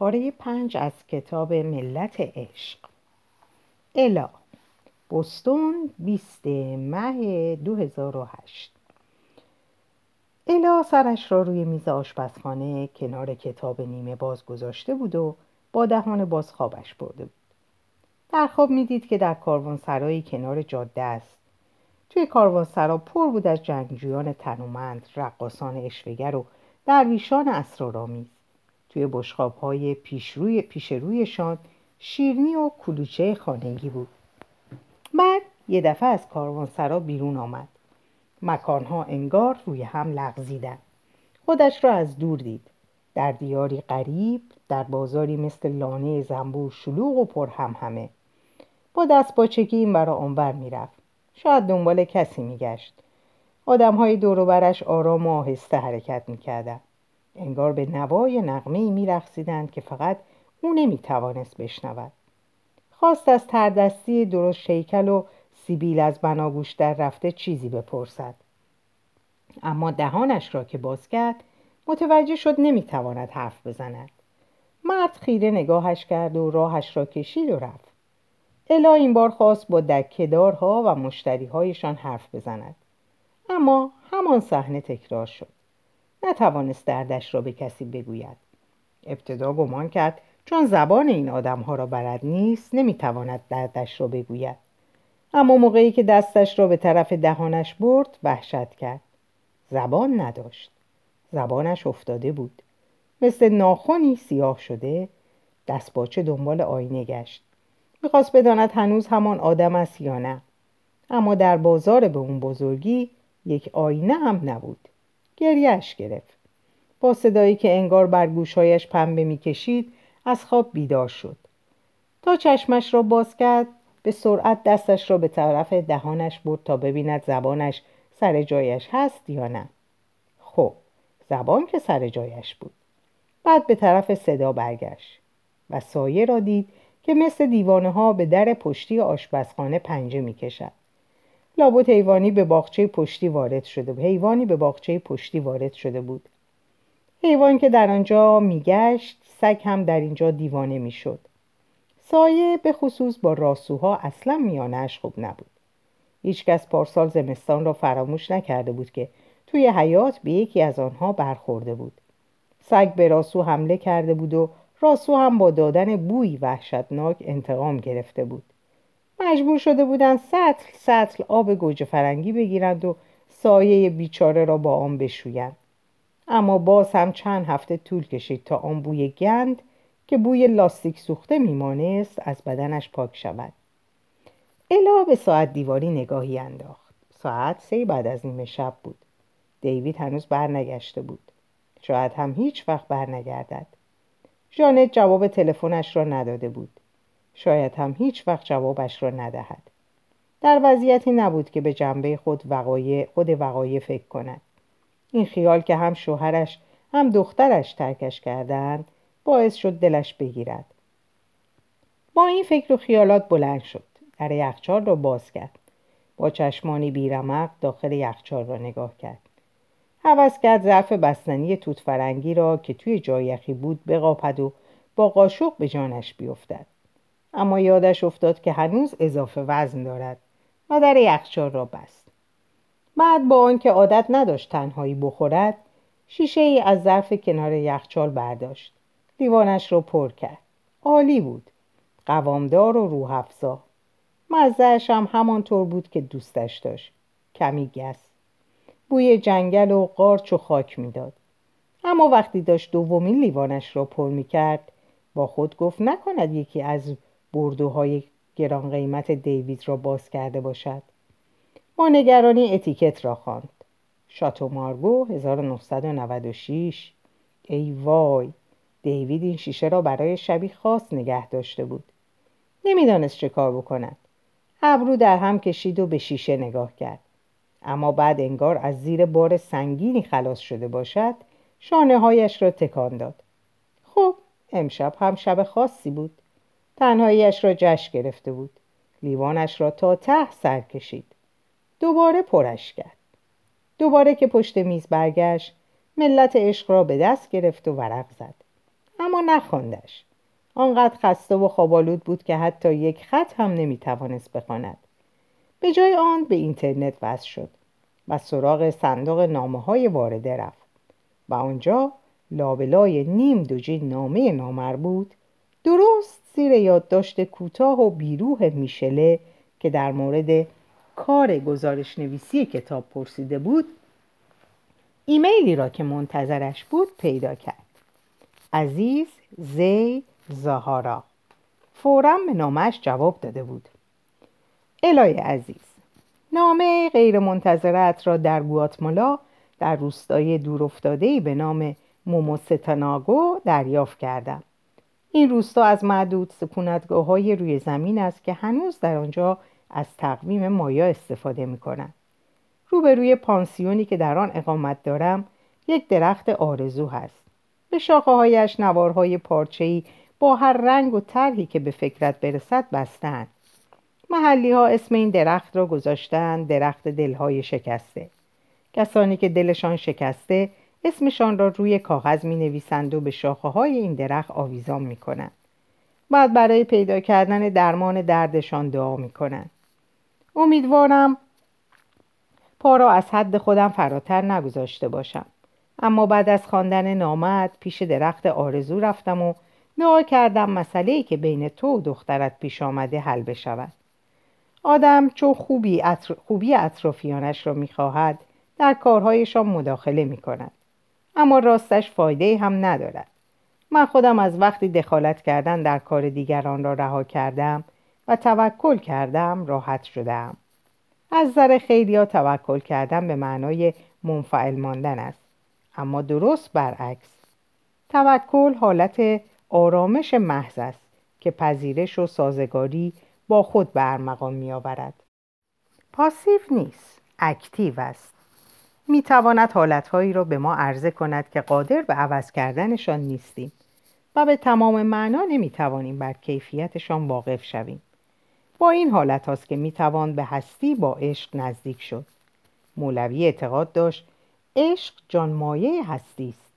پاره پنج از کتاب ملت عشق. الا بستون 20 مه 2008 الا سرش را روی میز آشپزخانه کنار کتاب نیمه باز گذاشته بود و با دهان باز خوابش برده بود. در خواب می‌دید که در کاروانسرایی کنار جاده است. توی کاروانسرا پر بود از جنگجویان تنومند رقاسان اشوگر و درویشان اسرارآمیز. توی بشخاب های پیش, روی پیش رویشان شیرنی و کلوچه خانگی بود. بعد یه دفعه از کاروانسرا بیرون آمد. مکانها انگار روی هم لغزیدن. خودش را از دور دید. در دیاری غریب در بازاری مثل لانه زنبور شلوغ و پر هم همه. با دست باچگی این برا آنور می‌رفت. شاید دنبال کسی میگشت. آدم های دوروبرش آرام و آهسته حرکت می‌کردن. انگار به نوای نغمه ای که فقط او نمی‌توانست بشنود. خواست از تردستی درست شیکل و سیبیل از بناگوش در رفته چیزی بپرسد. اما دهانش را که باز کرد متوجه شد نمی‌تواند حرف بزند. مرد خیره نگاهش کرد و راهش را کشید و رفت. الا این بار خواست با دکهدارها و مشتریهایشان حرف بزند. اما همان صحنه تکرار شد. نتوانست دردش را به کسی بگوید. ابتدا گمان کرد چون زبان این آدمها را بلد نیست نمی‌تواند دردش را بگوید. اما موقعی که دستش را به طرف دهانش برد وحشت کرد. زبان نداشت. زبانش افتاده بود. مثل ناخونی سیاه شده دستباچه دنبال آینه گشت. می‌خواست بداند هنوز همان آدم است یا نه. اما در بازار به اون بزرگی یک آینه هم نبود. گریهش گرفت. با صدایی که انگار بر گوشهایش پنبه می‌کشید از خواب بیدار شد. تا چشمش را باز کرد به سرعت دستش را به طرف دهانش برد تا ببیند زبانش سر جایش هست یا نه. خب زبان که سر جایش بود. بعد به طرف صدا برگشت و سایه را دید که مثل دیوانه ها به در پشتی آشپزخانه پنجه می کشد. لابد حیوانی به باغچه پشتی وارد شده بود. حیوانی به باغچه پشتی وارد شده بود. حیوان که در آنجا میگشت سگ هم در اینجا دیوانه می‌شد. سایه به خصوص با راسوها اصلا میانش خوب نبود. هیچکس پارسال زمستان را فراموش نکرده بود که توی حیات به یکی از آنها برخورده بود. سگ به راسو حمله کرده بود و راسو هم با دادن بوی وحشتناک انتقام گرفته بود مجبور شده بودند سطل سطل آب گوجه فرنگی بگیرند و سایه بیچاره را با آن بشویند. اما باز هم چند هفته طول کشید تا آن بوی گند که بوی لاستیک سوخته میمانست از بدنش پاک شود. الا به ساعت دیواری نگاهی انداخت. ساعت سه بعد از نیمه شب بود. دیوید هنوز برنگشته بود. شاید هم هیچ وقت برنگردد. ژانت جواب تلفنش را نداده بود. شاید هم هیچ وقت جوابش را ندهد. در وضعیتی نبود که به جنبه خود وقایع خود وقایع فکر کند. این خیال که هم شوهرش هم دخترش ترکش کردند باعث شد دلش بگیرد. با این فکر و خیالات بلند شد. در یخچال را باز کرد. با چشمانی بیرمق داخل یخچال را نگاه کرد. حوض کرد ظرف بستنی توت فرنگی را که توی جای یخی بود بقاپد و با قاشق به جانش بیفتد. اما یادش افتاد که هنوز اضافه وزن دارد و در یخچال را بست. بعد با آنکه عادت نداشت تنهایی بخورد شیشه ای از ظرف کنار یخچال برداشت. لیوانش را پر کرد. عالی بود. قوامدار و روح مزهش هم همانطور بود که دوستش داشت. کمی گس. بوی جنگل و قارچ و خاک می‌داد. اما وقتی داشت دومین لیوانش را پر می کرد با خود گفت نکند یکی از بردوهای گران قیمت دیوید را باز کرده باشد. با نگرانی اتیکت را خواند. شاتو مارگو 1996 ای وای دیوید این شیشه را برای شبی خاص نگه داشته بود. نمی‌دانست چه کار بکند. ابرو در هم کشید و به شیشه نگاه کرد. اما بعد انگار از زیر بار سنگینی خلاص شده باشد شانه هایش را تکان داد. خب امشب هم شب خاصی بود. تنهاییش را جشن گرفته بود. لیوانش را تا ته سر کشید. دوباره پرش کرد. دوباره که پشت میز برگشت ملت عشق را به دست گرفت و ورق زد. اما نخواندش. آنقدر خسته و خوابالود بود که حتی یک خط هم نمی‌توانست بخواند. به جای آن به اینترنت وصل شد و سراغ صندوق نامه های وارده رفت. و آنجا لابلای نیم دوجین نامه نامربوط درست زیر یادداشت کوتاه و بیروح میشله که در مورد کار گزارش نویسی کتاب پرسیده بود ایمیلی را که منتظرش بود پیدا کرد. عزیز زی زهارا. فورا به نامش جواب داده بود. الای عزیز نامه غیر منتظرت را در گواتمالا در روستای دورافتاده‌ای به نام موموستاناگو دریافت کردم. این روستا از معدود سکونتگاه های روی زمین است که هنوز در آنجا از تقویم مایا استفاده می کنند. روبروی پانسیونی که در آن اقامت دارم یک درخت آرزو هست. به شاخه هایش نوارهای پارچه‌ای با هر رنگ و طرحی که به فکرت برسد بستند. محلی ها اسم این درخت را گذاشتن درخت دلهای شکسته. کسانی که دلشان شکسته اسمشان را روی کاغذ می نویسند و به شاخه های این درخت آویزان می کنند. بعد برای پیدا کردن درمان دردشان دعا می کنند. امیدوارم پا را از حد خودم فراتر نگذاشته باشم. اما بعد از خواندن نامت پیش درخت آرزو رفتم و دعا کردم مسئله که بین تو و دخترت پیش آمده حل بشود. آدم چون خوبی, خوبی اطرافیانش را می‌خواهد در کارهایشان مداخله می کند. اما راستش فایده هم ندارد. من خودم از وقتی دخالت کردن در کار دیگران را رها کردم و توکل کردم راحت شدم. از نظر خیلی توکل کردن به معنای منفعل ماندن است. اما درست برعکس. توکل حالت آرامش محض است که پذیرش و سازگاری با خود به ارمغان می آورد پاسیو نیست. اکتیو است. می تواند حالتهایی را به ما عرضه کند که قادر به عوض کردنشان نیستیم و به تمام معنا نمی توانیم بر کیفیتشان واقف شویم. با این حالت هاست که می توان به هستی با عشق نزدیک شد. مولوی اعتقاد داشت عشق جانمایه هستی است.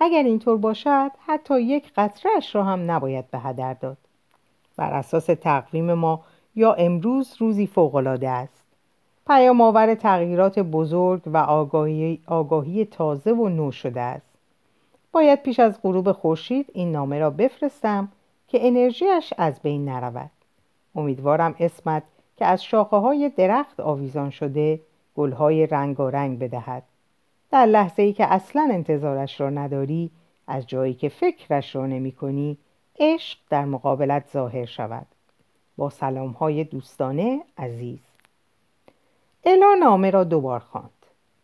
اگر اینطور باشد حتی یک قطرهش را هم نباید به هدر داد. بر اساس تقویم ما یا امروز روزی فوقالعاده است پیام آور تغییرات بزرگ و آگاهی, آگاهی تازه و نو شده است. باید پیش از غروب خورشید این نامه را بفرستم که انرژیش از بین نرود. امیدوارم اسمت که از شاخه های درخت آویزان شده گلهای رنگارنگ بدهد. در لحظه ای که اصلا انتظارش را نداری از جایی که فکرش را نمی کنی عشق در مقابلت ظاهر شود. با سلام های دوستانه عزیز. الا نامه را دوبار خواند.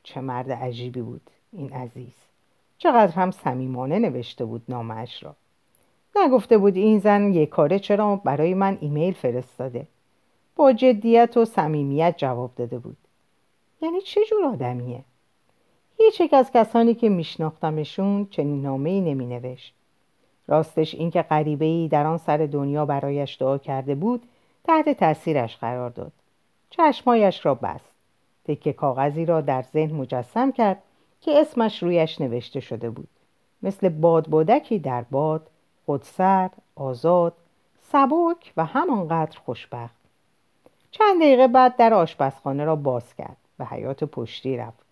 چه مرد عجیبی بود این عزیز. چقدر هم صمیمانه نوشته بود نامش را. نگفته بود این زن یک کاره چرا برای من ایمیل فرستاده. با جدیت و صمیمیت جواب داده بود. یعنی چه جور آدمیه؟ هیچ یک از کسانی که میشناختمشون چنین نامه ای نمی نوشت راستش اینکه غریبه ای در آن سر دنیا برایش دعا کرده بود تحت تاثیرش قرار داد. چشمایش را بست. تکه کاغذی را در ذهن مجسم کرد که اسمش رویش نوشته شده بود. مثل بادبادکی در باد خودسر آزاد سبک و همانقدر خوشبخت. چند دقیقه بعد در آشپزخانه را باز کرد به حیات پشتی رفت.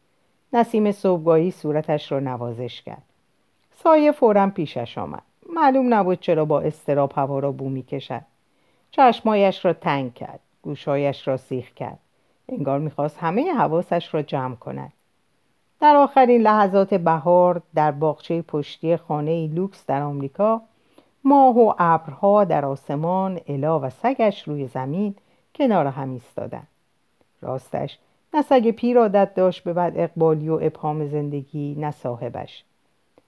نسیم صبحگاهی صورتش را نوازش کرد. سایه فورا پیشش آمد. معلوم نبود چرا با استراب هوا را بو می‌کشد. چشمایش را تنگ کرد. گوشایش را سیخ کرد. انگار می‌خواست همه حواسش را جمع کند. در آخرین لحظات بهار در باغچه پشتی خانه لوکس در آمریکا ماه و ابرها در آسمان الا و سگش روی زمین کنار هم ایستادند. راستش نه سگ پیر عادت داشت به بعد اقبالی و ابهام زندگی نه صاحبش.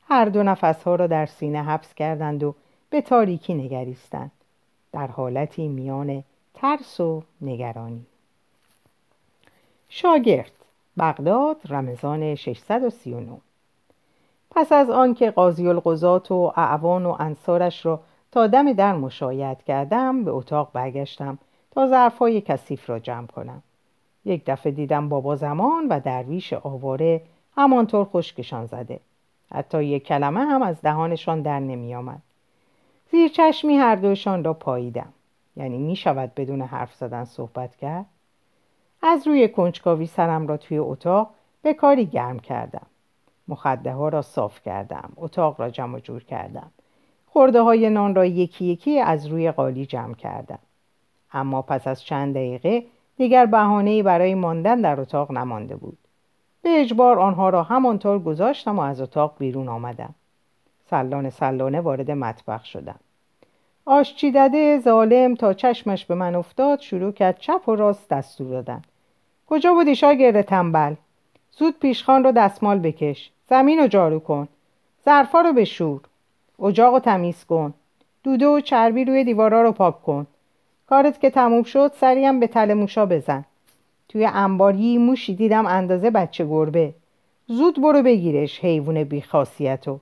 هر دو نفسها را در سینه حبس کردند و به تاریکی نگریستند. در حالتی میان ترس و نگرانی. شاگرد بغداد رمضان 639 پس از آنکه قاضی القضات و اعوان و انصارش را تا دم در مشایعت کردم به اتاق برگشتم تا ظرفهای کثیف را جمع کنم. یک دفعه دیدم بابا زمان و درویش آواره همانطور خشکشان زده. حتی یک کلمه هم از دهانشان در نمی آمد. زیر چشمی هر دوشان را پاییدم. یعنی می شود بدون حرف زدن صحبت کرد. از روی کنجکاوی سرم را توی اتاق به کاری گرم کردم. مخده ها را صاف کردم اتاق را جمع جور کردم. خورده های نان را یکی یکی از روی قالی جمع کردم. اما پس از چند دقیقه دیگر بهانه‌ای برای ماندن در اتاق نمانده بود. به اجبار آنها را همانطور گذاشتم و از اتاق بیرون آمدم. سلانه سلانه وارد مطبخ شدم. آشچی دده ظالم تا چشمش به من افتاد شروع کرد چپ و راست دستور دادن. کجا بودی شاگرد تنبل؟ زود پیشخان رو دستمال بکش. زمین رو جارو کن. ظرفا رو بشور. اجاق رو تمیز کن. دوده و چربی روی دیوارا رو پاک کن. کارت که تموم شد سری هم به تله موشا بزن. توی انباری موشی دیدم اندازه بچه گربه. زود برو بگیرش حیوان بیخاصیتو.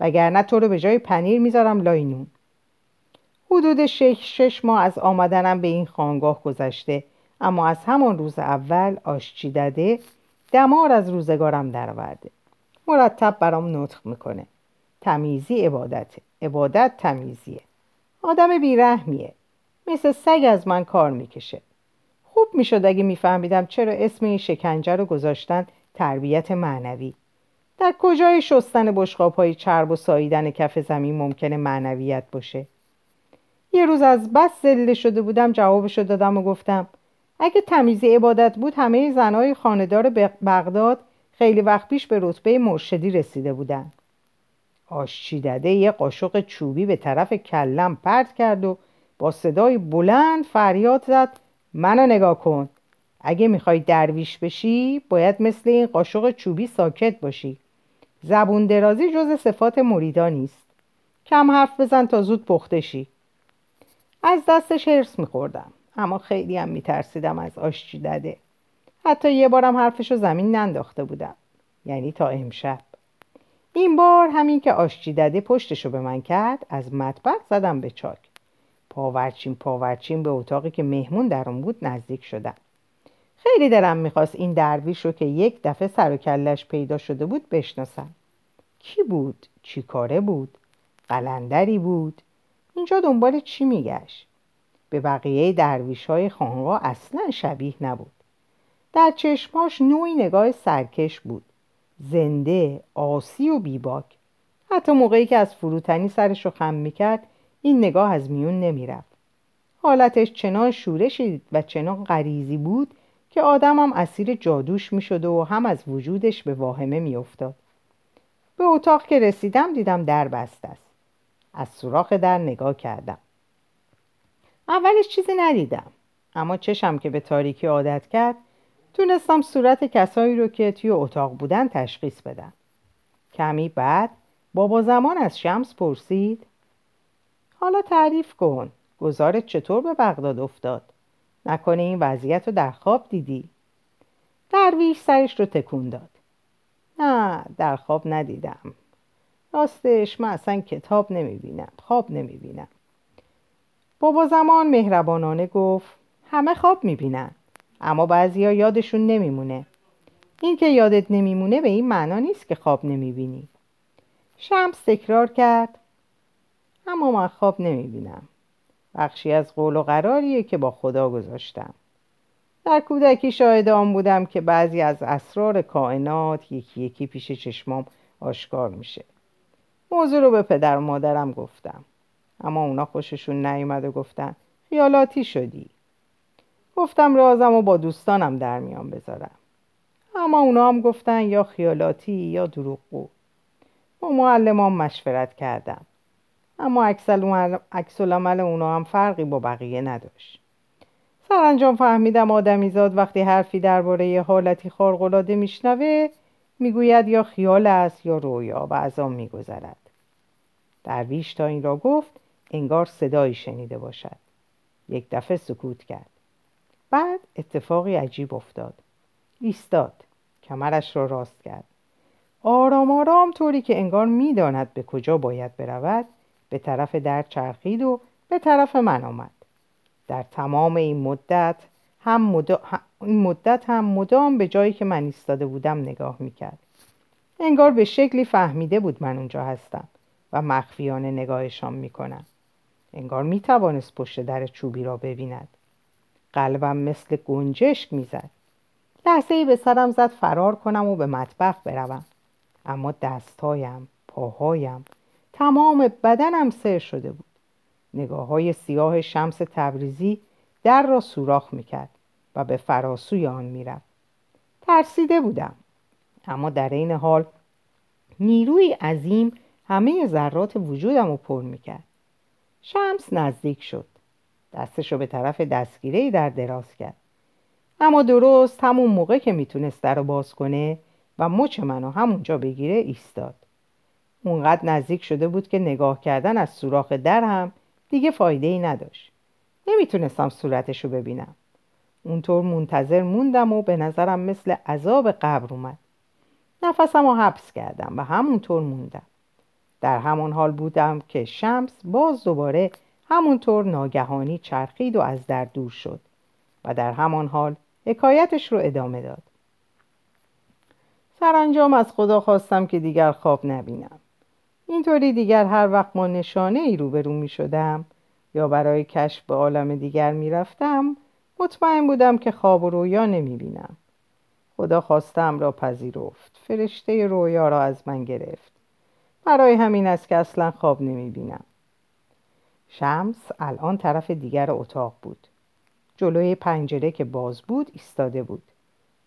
وگرنه تو رو به جای پنیر می‌ذارم لای نون حدود شش, شش ماه از آمدنم به این خانقاه گذشته. اما از همان روز اول آشچی دده دمار از روزگارم درآورده. مرتب برام نطخ می‌کنه. تمیزی عبادته. عبادت تمیزیه. آدم بیرحمیه. مثل سگ از من کار می‌کشه. خوب می‌شد اگه میفهمیدم چرا اسم این شکنجه رو گذاشتن تربیت معنوی. در کجای شستن بشقاب های چرب و ساییدن کف زمین ممکنه معنویت باشه؟ یه روز از بس زله شده بودم جوابشو دادم و گفتم اگه تمیزی عبادت بود همه زنهای خاندار بغداد خیلی وقت پیش به رتبه مرشدی رسیده بودن. آشچی دده یه قاشق چوبی به طرف کلم پرت کرد و با صدای بلند فریاد زد منو نگاه کن. اگه می‌خوای درویش بشی باید مثل این قاشق چوبی ساکت باشی. زبون درازی جز صفات مریدا نیست. کم حرف بزن تا زود پخته شی. از دستش حرس میخوردم. اما خیلی هم میترسیدم از آشچی دده حتی یه بارم حرفشو زمین ننداخته بودم یعنی تا امشب این بار همین که آشچی دده پشتشو به من کرد از مطبخ زدم به چاک پاورچین پاورچین به اتاقی که مهمون در اون بود نزدیک شدم خیلی دلم می‌خواست این درویش رو که یک دفعه سر و کلش پیدا شده بود بشناسم کی بود؟ چی کاره بود؟ قلندری بود؟ اینجا دنبال چی میگشت؟ به بقیه درویش های خانقا اصلا شبیه نبود. در چشماش نوعی نگاه سرکش بود. زنده، آسی و بیباک. حتی موقعی که از فروتنی سرش رو خم می‌کرد این نگاه از میون نمی‌رفت. حالتش چنان شورشی و چنان غریزی بود که آدمم اسیر جادوش می‌شد و هم از وجودش به واهمه میافتاد. به اتاق که رسیدم دیدم در بسته است. از سوراخ در نگاه کردم. اولش چیزی ندیدم. اما چشم که به تاریکی عادت کرد تونستم صورت کسایی رو که توی اتاق بودن تشخیص بدم. کمی بعد بابا زمان از شمس پرسید حالا تعریف کن گزارت چطور به بغداد افتاد؟ نکنه این وضعیت رو در خواب دیدی؟ درویش سرش رو تکون داد. نه در خواب ندیدم. راستش من اصلا کتاب نمی‌بینم خواب نمی‌بینم. بابا زمان مهربانانه گفت همه خواب می‌بینن اما بعضیا یادشون نمیمونه. این که یادت نمیمونه به این معنا نیست که خواب نمی‌بینی. شمس تکرار کرد اما من خواب نمی‌بینم بخشی از قول و قراریه که با خدا گذاشتم. در کودکی شاهد آن بودم که بعضی از اسرار کائنات یکی یکی پیش چشمام آشکار میشه. موضوع رو به پدر و مادرم گفتم. اما اونا خوششون نیومد و گفتن خیالاتی شدی. گفتم رازم و با دوستانم در میان بذارم. اما اونا هم گفتن یا خیالاتی یا دروغگو. با معلمان مشورت کردم. اما عکس العمل اونا هم فرقی با بقیه نداشت. سرانجام فهمیدم آدمیزاد وقتی حرفی درباره حالتی خارق‌العاده میشنوه می‌گوید یا خیال است یا رویا و از آن میگذرد. درویش تا این را گفت انگار صدایی شنیده باشد. یک دفعه سکوت کرد. بعد اتفاقی عجیب افتاد. ایستاد. کمرش را راست کرد. آرام آرام طوری که انگار می‌داند به کجا باید برود به طرف در چرخید و به طرف من آمد. در تمام این مدت هم, مدا... این مدت هم مدام به جایی که من ایستاده بودم نگاه می‌کرد. انگار به شکلی فهمیده بود من اونجا هستم و مخفیانه نگاهشان می‌کنم. انگار می توانست پشت در چوبی را ببیند. قلبم مثل گنجشک می‌زد. لحظه ای به سرم زد فرار کنم و به مطبخ بروم. اما دستهایم پاهایم تمام بدنم سر شده بود. نگاه های سیاه شمس تبریزی در را سوراخ می‌کرد و به فراسوی آن می‌رفت. ترسیده بودم. اما در این حال نیروی عظیم همه ذرات وجودم رو پر می‌کرد. شمس نزدیک شد. دستش رو به طرف دستگیره در دراز کرد. اما درست همون موقع که می‌تونست در رو باز کنه و مچ منو همونجا بگیره ایستاد. اونقدر نزدیک شده بود که نگاه کردن از سوراخ در هم دیگه فایده ای نداشت. نمی‌تونستم صورتش رو ببینم. اونطور منتظر موندم و به نظرم مثل عذاب قبر اومد. نفسم رو حبس کردم و همونطور موندم. در همان حال بودم که شمس باز دوباره همونطور ناگهانی چرخید و از در دور شد و در همان حال حکایتش رو ادامه داد. سرانجام از خدا خواستم که دیگر خواب نبینم. اینطوری دیگر هر وقت ما نشانه ای روبرو می شدم یا برای کشف به عالم دیگر می رفتم مطمئن بودم که خواب و رویا نمی بینم خدا خواستم را پذیرفت. فرشته رویا را از من گرفت. برای همین است که اصلا خواب نمی بینم شمس الان طرف دیگر اتاق بود. جلوی پنجره که باز بود ایستاده بود.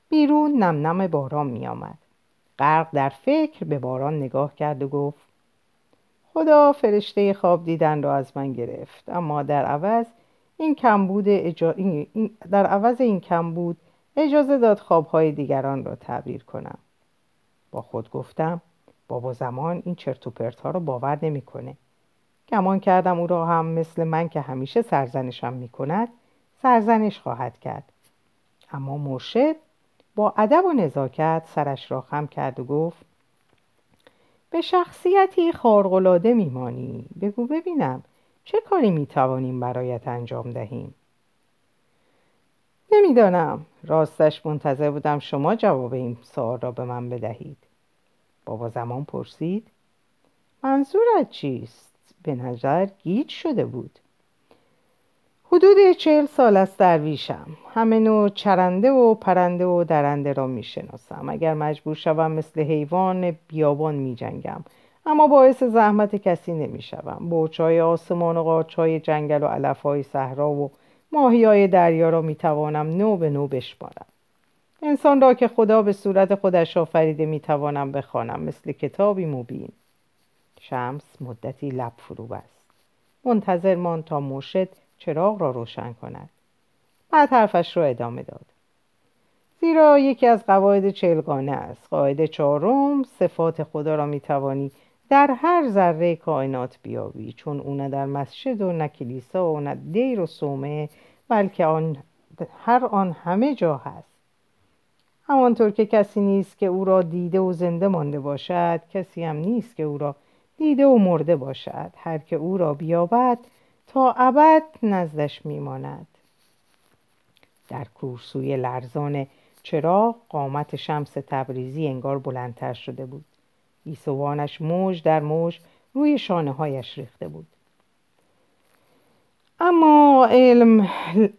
بیرون نم نم باران می آمد غرق در فکر به باران نگاه کرد و گفت خدا فرشته خواب دیدن را از من گرفت. اما در عوض این کمبود اجا... در عوض این کمبود اجازه داد خوابهای دیگران را تعبیر کنم. با خود گفتم بابا زمان این چرت و پرت ها رو باور نمی‌کنه. گمان کردم او را هم مثل من که همیشه سرزنشم می کند سرزنش خواهد کرد. اما مرشد با ادب و نزاکت سرش را خم کرد و گفت به شخصیتی خارق‌العاده میمانی. بگو ببینم چه کاری می‌توانیم برایت انجام دهیم؟ نمی‌دانم. راستش منتظر بودم شما جواب این سوال را به من بدهید. بابا زمان پرسید منظورت چیست؟ به نظر گیج شده بود. حدود چهل سال است درویشم. همه نوع چرنده و پرنده و درنده را می‌شناسم. اگر مجبور شوم مثل حیوان بیابان میجنگم. اما باعث زحمت کسی نمی‌شوم. برچهای آسمان و قارچهای جنگل و علفهای صحرا و ماهیهای دریا را می‌توانم نو به نو بشمارم. انسان را که خدا به صورت خودش آفریده می‌توانم بخوانم. مثل کتابی مبین. شمس مدتی لب فرو بست. منتظر مان تا مرشد چراغ را روشن کند. بعد حرفش را ادامه داد. زیرا یکی از قواعد چلگانه است. قاعده چهارم صفات خدا را می‌توانی در هر ذره کائنات بیابی. چون او نه در مسجد و نه کلیسا و نه دیر و صومه بلکه آن هر آن همه جا هست. همانطور که کسی نیست که او را دیده و زنده مانده باشد کسی هم نیست که او را دیده و مرده باشد. هر که او را بیابد تا ابد نزدش میماند. در کورسوی لرزان چراغ قامت شمس تبریزی انگار بلندتر شده بود. ایسوانش موج در موج روی شانه هایش ریخته بود. اما علم,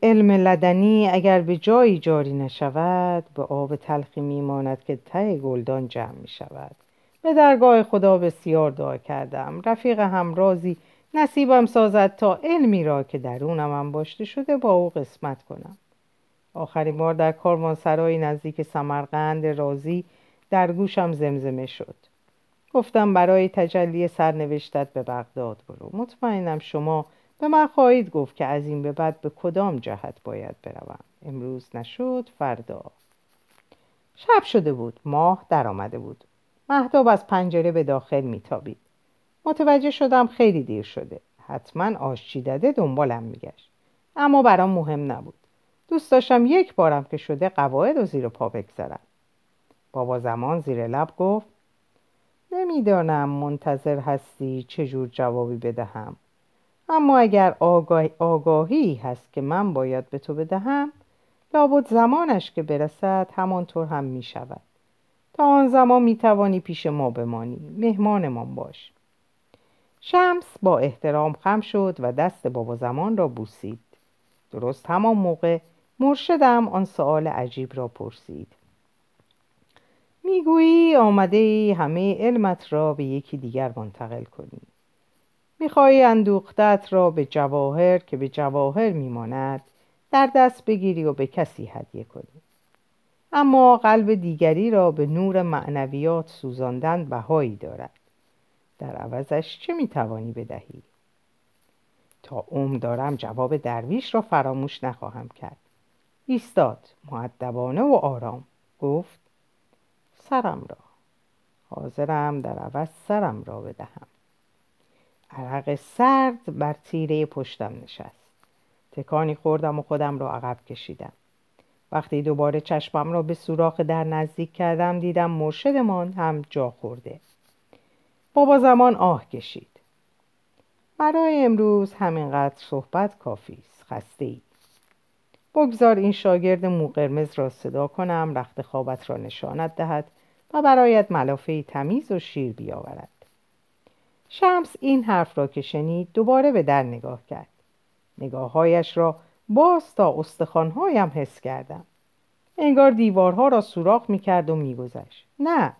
علم لدنی اگر به جایی جاری نشود به آب تلخی میماند که ته گلدان جمع می شود به درگاه خدا بسیار دعا کردم. رفیق همرازی نصیبم سازد تا علمی را که درونم انباشته شده با او قسمت کنم. آخرین بار در کاروانسرای نزدیک سمرقند رازی در گوشم زمزمه شد. گفتم برای تجلی سرنوشتت به بغداد برو. مطمئنم شما به من خواهید گفت که از این به بعد به کدام جهت باید بروم. امروز نشد فردا. شب شده بود ماه در آمده بود. مهداب از پنجره به داخل میتابید. متوجه شدم خیلی دیر شده. حتما آشچی داده دنبالم میگشت. اما برام مهم نبود. دوست داشتم یک بارم که شده قواعد و زیر پا بگذارم. بابا زمان زیر لب گفت نمی‌دانم منتظر هستی چجور جوابی بدهم. اما اگر آگاهی هست که من باید به تو بدهم لابد زمانش که برسد همانطور هم می شود تا آن زمان می توانی پیش ما بمانی. مهمانمان باش. شمس با احترام خم شد و دست بابا زمان را بوسید. درست همان موقع مرشدم آن سوال عجیب را پرسید. می‌گویی آمده ای همه علمت را به یکی دیگر منتقل کنی. می‌خواهی اندوختت را به جواهر که به جواهر میماند در دست بگیری و به کسی هدیه کنی. اما قلب دیگری را به نور معنویات سوزاندن بهایی دارد. در عوضش چه می‌توانی بدهی؟ تا عمر دارم جواب درویش را فراموش نخواهم کرد. ایستاد معدبانه و آرام. گفت سرم را. حاضرم در عوض سرم را بدهم. عرق سرد بر تیره پشتم نشست. تکانی خوردم و خودم را عقب کشیدم. وقتی دوباره چشمم را به سوراخ در نزدیک کردم دیدم مرشدمان هم جا خورده. بابا زمان آه کشید. برای امروز همینقدر صحبت کافی است. خسته ای بگذار این شاگرد مو قرمز را صدا کنم رخت خوابت را نشانت دهد و برایت ملافه تمیز و شیر بیاورد. شمس این حرف را که شنید دوباره به در نگاه کرد. نگاههایش را باز تا استخوانهایم حس کردم. انگار دیوارها را سوراخ می‌کرد و میگذشت. نه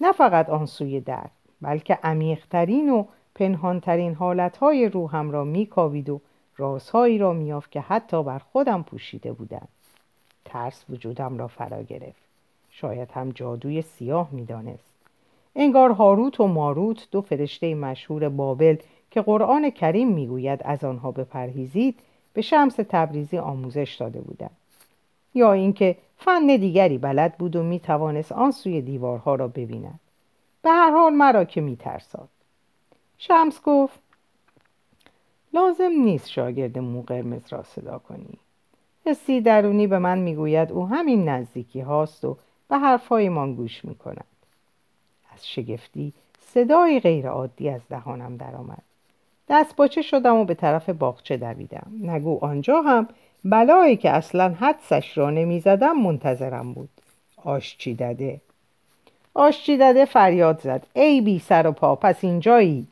نه فقط آن سوی در بلکه عمیقترین و پنهانترین حالتهای روحم را میکاوید و رازهایی را میافت که حتی بر خودم پوشیده بودند. ترس وجودم را فرا گرفت. شاید هم جادوی سیاه می‌دانست. انگار هاروت و ماروت دو فرشته مشهور بابل که قرآن کریم می‌گوید از آنها بپرهیزید به شمس تبریزی آموزش داده بودند. یا اینکه فن دیگری بلد بود و می‌توانست آن سوی دیوارها را ببیند. به هر حال مرا که میترساد. شمس گفت لازم نیست شاگرد مو قرمز را صدا کنی. حسی درونی به من می‌گوید او همین نزدیکی هاست و به حرفهایمان گوش می‌کند. از شگفتی صدای غیرعادی از دهانم درآمد. دست باچه شدم و به طرف باغچه دویدم. نگو آنجا هم بلایی که اصلا حدسش را نمی‌زدم منتظرم بود. آشچی دده آشچی دده فریاد زد. ای بی سر و پا پس اینجایی.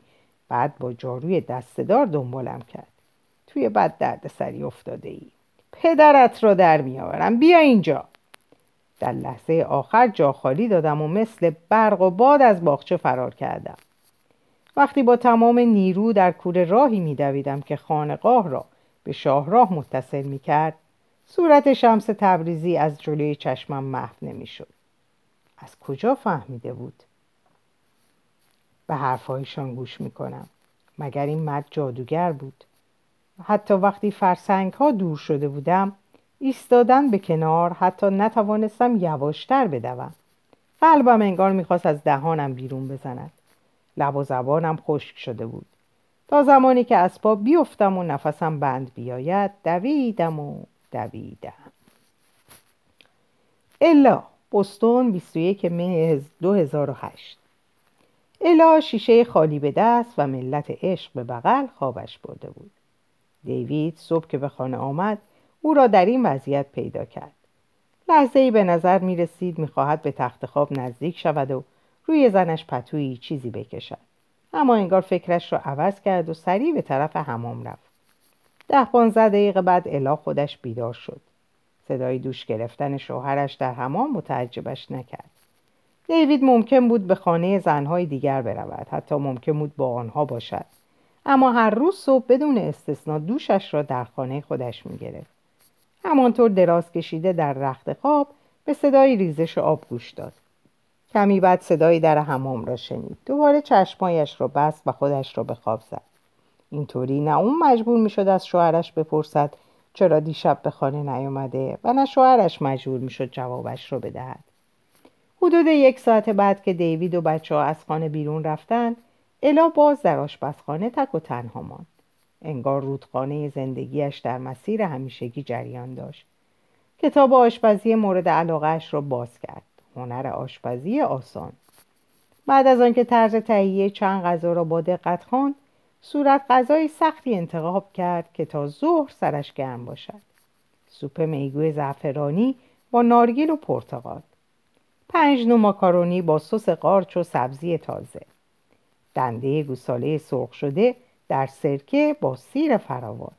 بعد با جاروی دستدار دنبالم کرد. توی بد درد سری افتاده ای پدرت را در میآورم. بیا اینجا. در لحظه آخر جا خالی دادم و مثل برق و باد از باغچه فرار کردم. وقتی با تمام نیرو در کوره راهی میدویدم که خانقاه را به شاهراه متصل می‌کرد صورت شمس تبریزی از جلوی چشمم محو نمی‌شد از کجا فهمیده بود؟ به حرفهایشان گوش می‌کنم مگر این مرد جادوگر بود؟ حتی وقتی فرسنگ ها دور شده بودم ایستادن به کنار حتی نتوانستم یواشتر بدوم. قلبم انگار می‌خواست از دهانم بیرون بزند. لب و زبانم خشک شده بود. تا زمانی که اسباب بیفتم و نفسم بند بیاید دویدم و دویدم. الا بستون 21 مه 2008 الا شیشه خالی به دست و ملت عشق به بغل خوابش برده بود. دیوید صبح که به خانه آمد او را در این وضعیت پیدا کرد. لحظه ای به نظر می رسید می خواهد به تخت خواب نزدیک شود و روی زنش پتویی چیزی بکشد. اما انگار فکرش را عوض کرد و سریع به طرف حمام رفت. ده پانزده دقیقه بعد الا خودش بیدار شد. صدای دوش گرفتن شوهرش در حمام متعجبش نکرد. دیوید ممکن بود به خانه زنهای دیگر برود حتی ممکن بود با آنها باشد. اما هر روز صبح بدون استثنا دوشش را در خانه خودش می‌گرفت. همانطور دراز کشیده در رخت خواب به صدای ریزش آب گوش داد. کمی بعد صدایی در حمام را شنید. دوباره چشمایش را بست و خودش را به خواب زد. اینطوری نه اون مجبور می‌شد از شوهرش بپرسد چرا دیشب به خانه نیامده و نه شوهرش مجبور می‌شد جوابش را بدهد. حدود یک ساعت بعد که دیوید و بچه ها از خانه بیرون رفتند الا باز در آشپزخانه تک و تنها ماند. انگار رودخانه زندگیش در مسیر همیشگی جریان داشت. کتاب آشپزی مورد علاقهش را باز کرد. هنر آشپزی آسان. بعد از آنکه طرز تهیه چند غذا را با دقت خواند صورت غذای سختی انتخاب کرد که تا ظهر سرش گرم باشد. سوپ میگو زعفرانی با نارگیل و پرتقال. پنج نوع ماکارونی با سس قارچ و سبزی تازه. دنده گوساله سرخ شده در سرکه با سیر فراوان.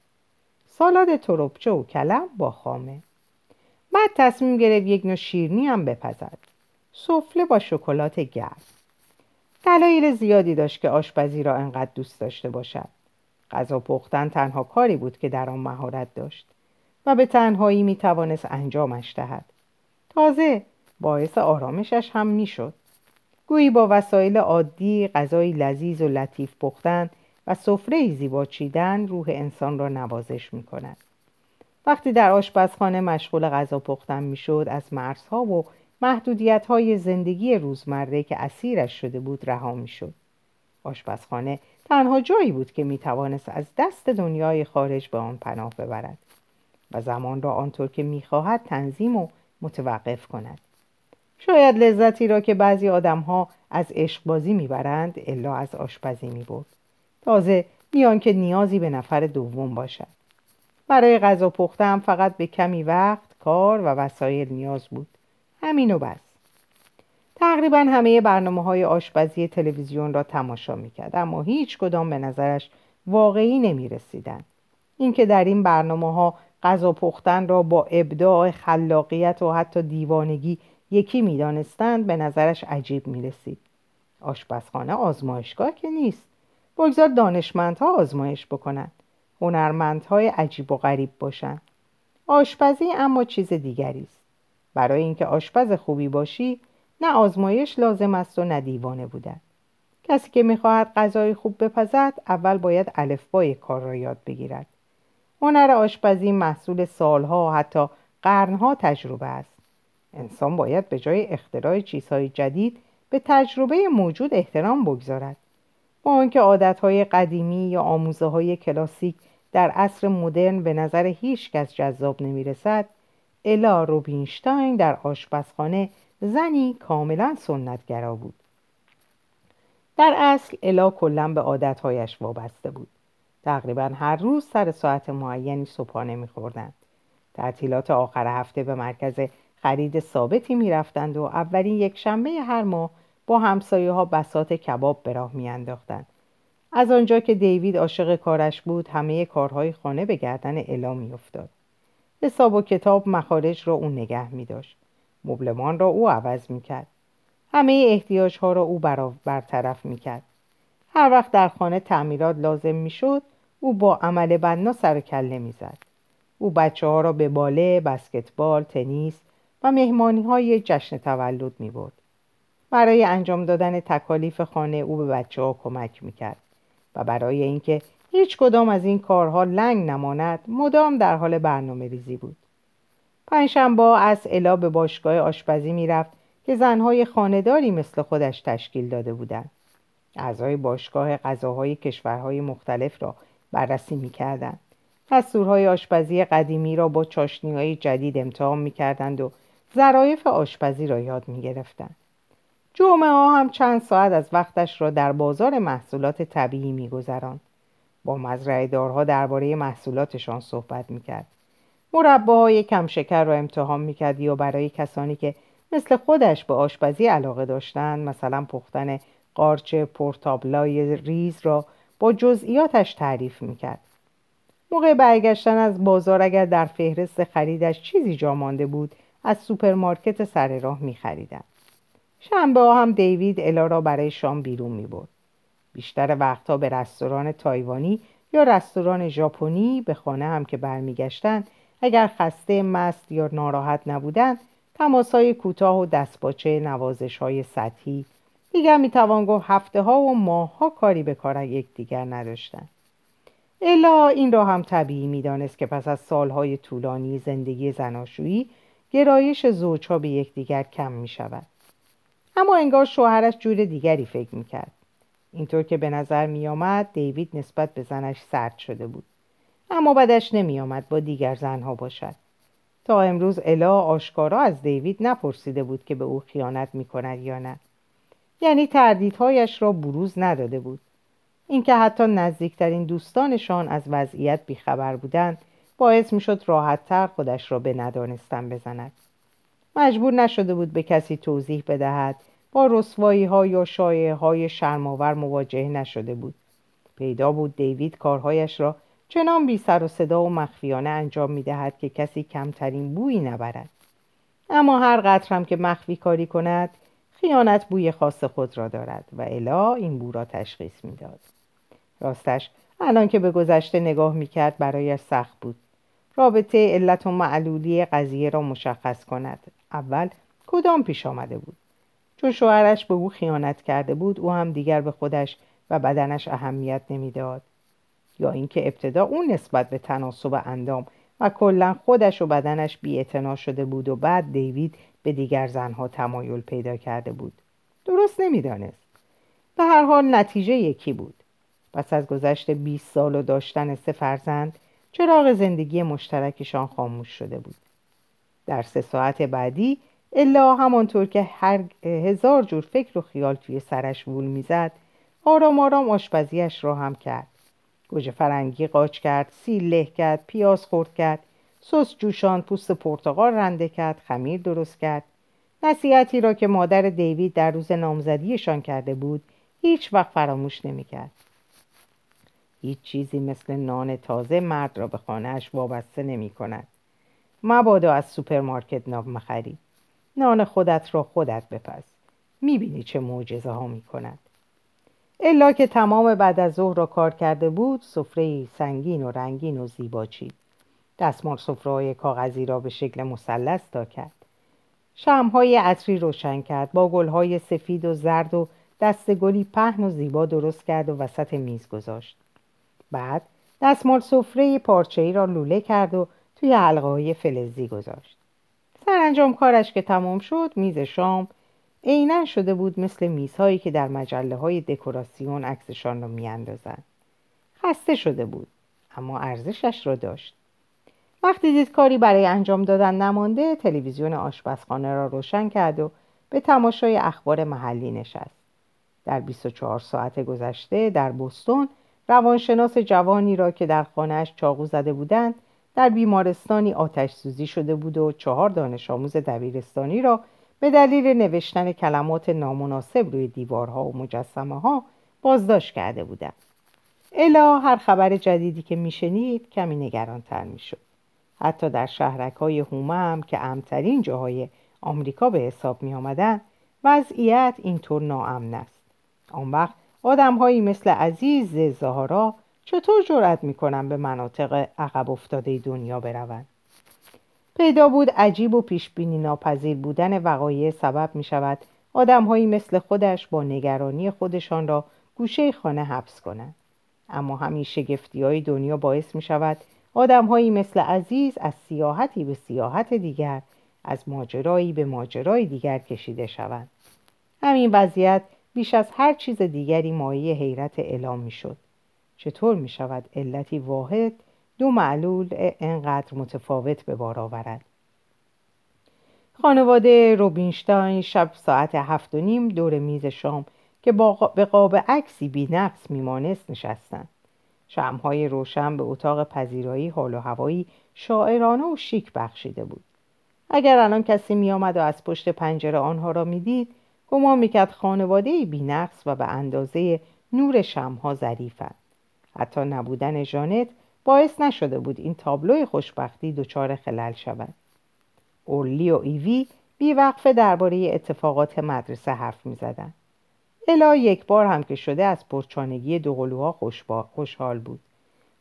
سالاد تروبچه و کلم با خامه. بعد تصمیم گرفت یک نوع شیرنی هم بپزد. سفله با شکلات گرم. دلایل زیادی داشت که آشپزی را انقدر دوست داشته باشد. غذا پختن تنها کاری بود که در آن مهارت داشت و به تنهایی می توانست انجامش دهد. تازه باعث آرامشش هم می‌شد گویی با وسایل عادی غذای لذیذ و لطیف پختن و سفره زیبا چیدن روح انسان را نوازش می کند. وقتی در آشپزخانه مشغول غذا پختن می‌شد از مرزها و محدودیت های زندگی روزمره که اسیرش شده بود رها می‌شد. آشپزخانه تنها جایی بود که می توانست از دست دنیای خارج به آن پناه ببرد و زمان را آنطور که می‌خواهد تنظیم و متوقف کند. شاید لذتی را که بعضی آدمها از عشقبازی می‌برند الا از آشپزی می‌برد. تازه میان که نیازی به نفر دوم باشد برای غذا پختن فقط به کمی وقت کار و وسایل نیاز بود همین و بس تقریبا همه برنامه های آشپزی تلویزیون را تماشا می‌کرد اما هیچ کدام به نظرش واقعی نمی رسیدن. اینکه در این برنامه ها غذا پختن را با ابداع خلاقیت و حتی دیوانگی یکی می‌دانستند به نظرش عجیب می رسید. آشپزخانه آزمایشگاه که نیست بگذار دانشمندها آزمایش بکنند هنرمندهای عجیب و غریب باشند آشپزی اما چیز دیگری است. برای اینکه آشپز خوبی باشی نه آزمایش لازم است و نه دیوانه بودن. کسی که می‌خواهد غذای خوب بپزد اول باید الفبای کار را یاد بگیرد. هنر آشپزی محصول سالها حتی قرنها تجربه است. انسان باید به جای اختراع چیزهای جدید به تجربه موجود احترام بگذارد. با آنکه عادتهای قدیمی یا آموزه های کلاسیک در عصر مدرن به نظر هیچ کس جذاب نمی رسد الا روبینشتاین در آشپزخانه زنی کاملا سنتگرا بود. در اصل الا کلا به عادتهایش وابسته بود. تقریبا هر روز سر ساعت معینی صبحانه میخوردند. تعطیلات آخر هفته به مرکز خرید ثابتی می‌رفتند و اولین یک شنبه هر ماه با همسایه ها بسات کباب به راه میانداختند از آنجا که دیوید عاشق کارش بود همه کارهای خانه به گردن الا میافتاد حساب و کتاب مخارج را او نگه می داشت. مبلمان را او عوض می کرد. همه احتیاج ها را او برطرف می کرد. هر وقت در خانه تعمیرات لازم می شد او با عمل بنا سر کله می زد. او بچه ها را به باله، بسکتبال، تنیس و مهمانی های جشن تولد می برد. برای انجام دادن تکالیف خانه او به بچه ها کمک می کرد و برای اینکه هیچ کدام از این کارها لنگ نماند مدام در حال برنامه ریزی بود. پنجشنبه از الا به باشگاه آشپزی می‌رفت که زنهای خانداری مثل خودش تشکیل داده بودند. اعضای باشگاه غذاهای کشورهای مختلف را بررسی می‌کردند. دستورهای آشپزی قدیمی را با چاشنی جدید امتحان می‌کردند و ظرایف آشپزی را یاد می‌گرفتند. جمعه ها هم چند ساعت از وقتش را در بازار محصولات طبیعی میگذراند. با مزرعه دارها درباره محصولاتشان صحبت می‌کرد. مرباهای کم شکر را امتحان می‌کرد یا برای کسانی که مثل خودش به آشپزی علاقه داشتند مثلا پختن قارچ پورتابلای ریز را با جزئیاتش تعریف می‌کرد. موقع برگشتن از بازار اگر در فهرست خریدش چیزی جا مانده بود از سوپرمارکت سر راه میخریدند. شنبه هم دیوید الا را برای شام بیرون می‌برد بیشتر وقتها به رستوران تایوانی یا رستوران ژاپنی به خانه هم که برمیگشتند اگر خسته مست یا ناراحت نبودند تماسای کوتاه و دستپاچه نوازش های سطحی. دیگر می‌توان گفت هفته ها و ماه ها کاری به کار یکدیگر نداشتند. الا این را هم طبیعی می‌دانست که پس از سالهای طولانی زندگی زناشویی گرایش زوجها به یکدیگر کم می شود. اما انگار شوهرش جور دیگری فکر می کرد. اینطور که به نظر می آمد دیوید نسبت به زنش سرد شده بود. اما بدش نمی آمد با دیگر زنها باشد. تا امروز الا آشکارا از دیوید نپرسیده بود که به او خیانت می کند یا نه. یعنی تردیدهایش را بروز نداده بود. اینکه حتی نزدیکترین دوستانشان از وضعیت بیخبر بودند باعث می‌شد راحتتر خودش را به ندانستن بزند. مجبور نشده بود به کسی توضیح بدهد. با رسوایی ها یا شایعه های شرماور مواجه نشده بود. پیدا بود دیوید کارهایش را چنان بی سر و صدا و مخفیانه انجام می دهد که کسی کمترین بویی نبرد. اما هر قطر هم که مخفی کاری کند خیانت بوی خاص خود را دارد و الا این بو را تشخیص می‌داد. راستش الان که به گذشته نگاه می‌کرد برایش سخت بود. رابطه علت و معلولی قضیه را مشخص کند. اول کدام پیش آمده بود؟ چون شوهرش به او خیانت کرده بود او هم دیگر به خودش و بدنش اهمیت نمی‌داد. یا اینکه ابتدا او نسبت به تناسب اندام و کلا خودش و بدنش بی شده بود و بعد دیوید به دیگر زنها تمایل پیدا کرده بود. درست نمی‌دانست. به هر حال نتیجه یکی بود. پس از گذشت 20 سال و داشتن سه فرزند چراغ زندگی مشترکشان خاموش شده بود. در سه ساعت بعدی الا همانطور که هر هزار جور فکر و خیال توی سرش وول می‌زد آرام آرام آشپزیش را هم کرد. گوجه فرنگی قاچ کرد سیل له کرد پیاز خورد کرد سس جوشان پوست پرتقال رنده کرد خمیر درست کرد. نصیحتی را که مادر دیوید در روز نامزدیشان کرده بود هیچ وقت فراموش نمی‌کرد. هیچ چیزی مثل نان تازه مرد را به خانهاش وابسته نمی کند. مبادا از سوپرمارکت نان بخری. نان خودت را خودت بپز. می‌بینی چه معجزه ها می کند. الا که تمام بعد از ظهر را کار کرده بود سفره سنگین و رنگین و زیبا چید. دستمال سفره کاغذی را به شکل مثلث تا کرد. شمهای عطری روشن کرد با گلهای سفید و زرد و دست گلی پهن و زیبا درست کرد و وسط میز گذاشت. بعد دستمال سفره پارچه ای را لوله کرد و توی حلقه فلزی گذاشت. سرانجام کارش که تمام شد میز شام عینا شده بود مثل میزهایی که در مجله های دکوراسیون عکسشان را میاندازند. خسته شده بود اما ارزشش را داشت. وقتی دید کاری برای انجام دادن نمانده تلویزیون آشپزخانه را روشن کرد و به تماشای اخبار محلی نشست. در 24 ساعت گذشته در بوستون روانشناس جوانی را که در خانهاش چاقو زده بودند در بیمارستانی آتش سوزی شده بود و چهار دانش آموز دبیرستانی را به دلیل نوشتن کلمات نامناسب روی دیوارها و مجسمه ها بازداشت کرده بودند. الا هر خبر جدیدی که میشنید کمی نگرانتر می‌شد. حتی در شهرک های هومه هم که امترین جاهای آمریکا به حساب می آمدن وضعیت اینطور ناامن است. آن وقت آدم هایی مثل عزیز زهارا چطور جرأت می‌کنن به مناطق عقب افتاده دنیا بروند پیدا بود عجیب و پیشبینی ناپذیر بودن وقایع سبب می شود آدم هایی مثل خودش با نگرانی خودشان را گوشه خانه حبس کنند. اما همین شگفتی های دنیا باعث می شود آدم هایی مثل عزیز از سیاحتی به سیاحت دیگر از ماجرایی به ماجرای دیگر کشیده شوند. همین وضعیت بیش از هر چیز دیگری مایه حیرت اعلام می شد. چطور می شود علتی واحد دو معلول انقدر متفاوت به بار آورد؟ خانواده روبینشتاین شب ساعت هفت و نیم دور میز شام که به قاب عکسی بی نقص میمانست نشستند. شمهای روشن به اتاق پذیرایی حال و هوایی شاعرانه و شیک بخشیده بود. اگر الان کسی میآمد و از پشت پنجره آنها را می‌دید گمان می‌کرد خانواده بینقص و به اندازه نور شمها ظریفند حتی نبودن ژانت باعث نشده بود این تابلوی خوشبختی دچار خلل شود. اورلی و ایوی بیوقفه درباره اتفاقات مدرسه حرف می‌زدند. الا یک بار هم که شده از پرچانگی دوقلوها خوشحال بود.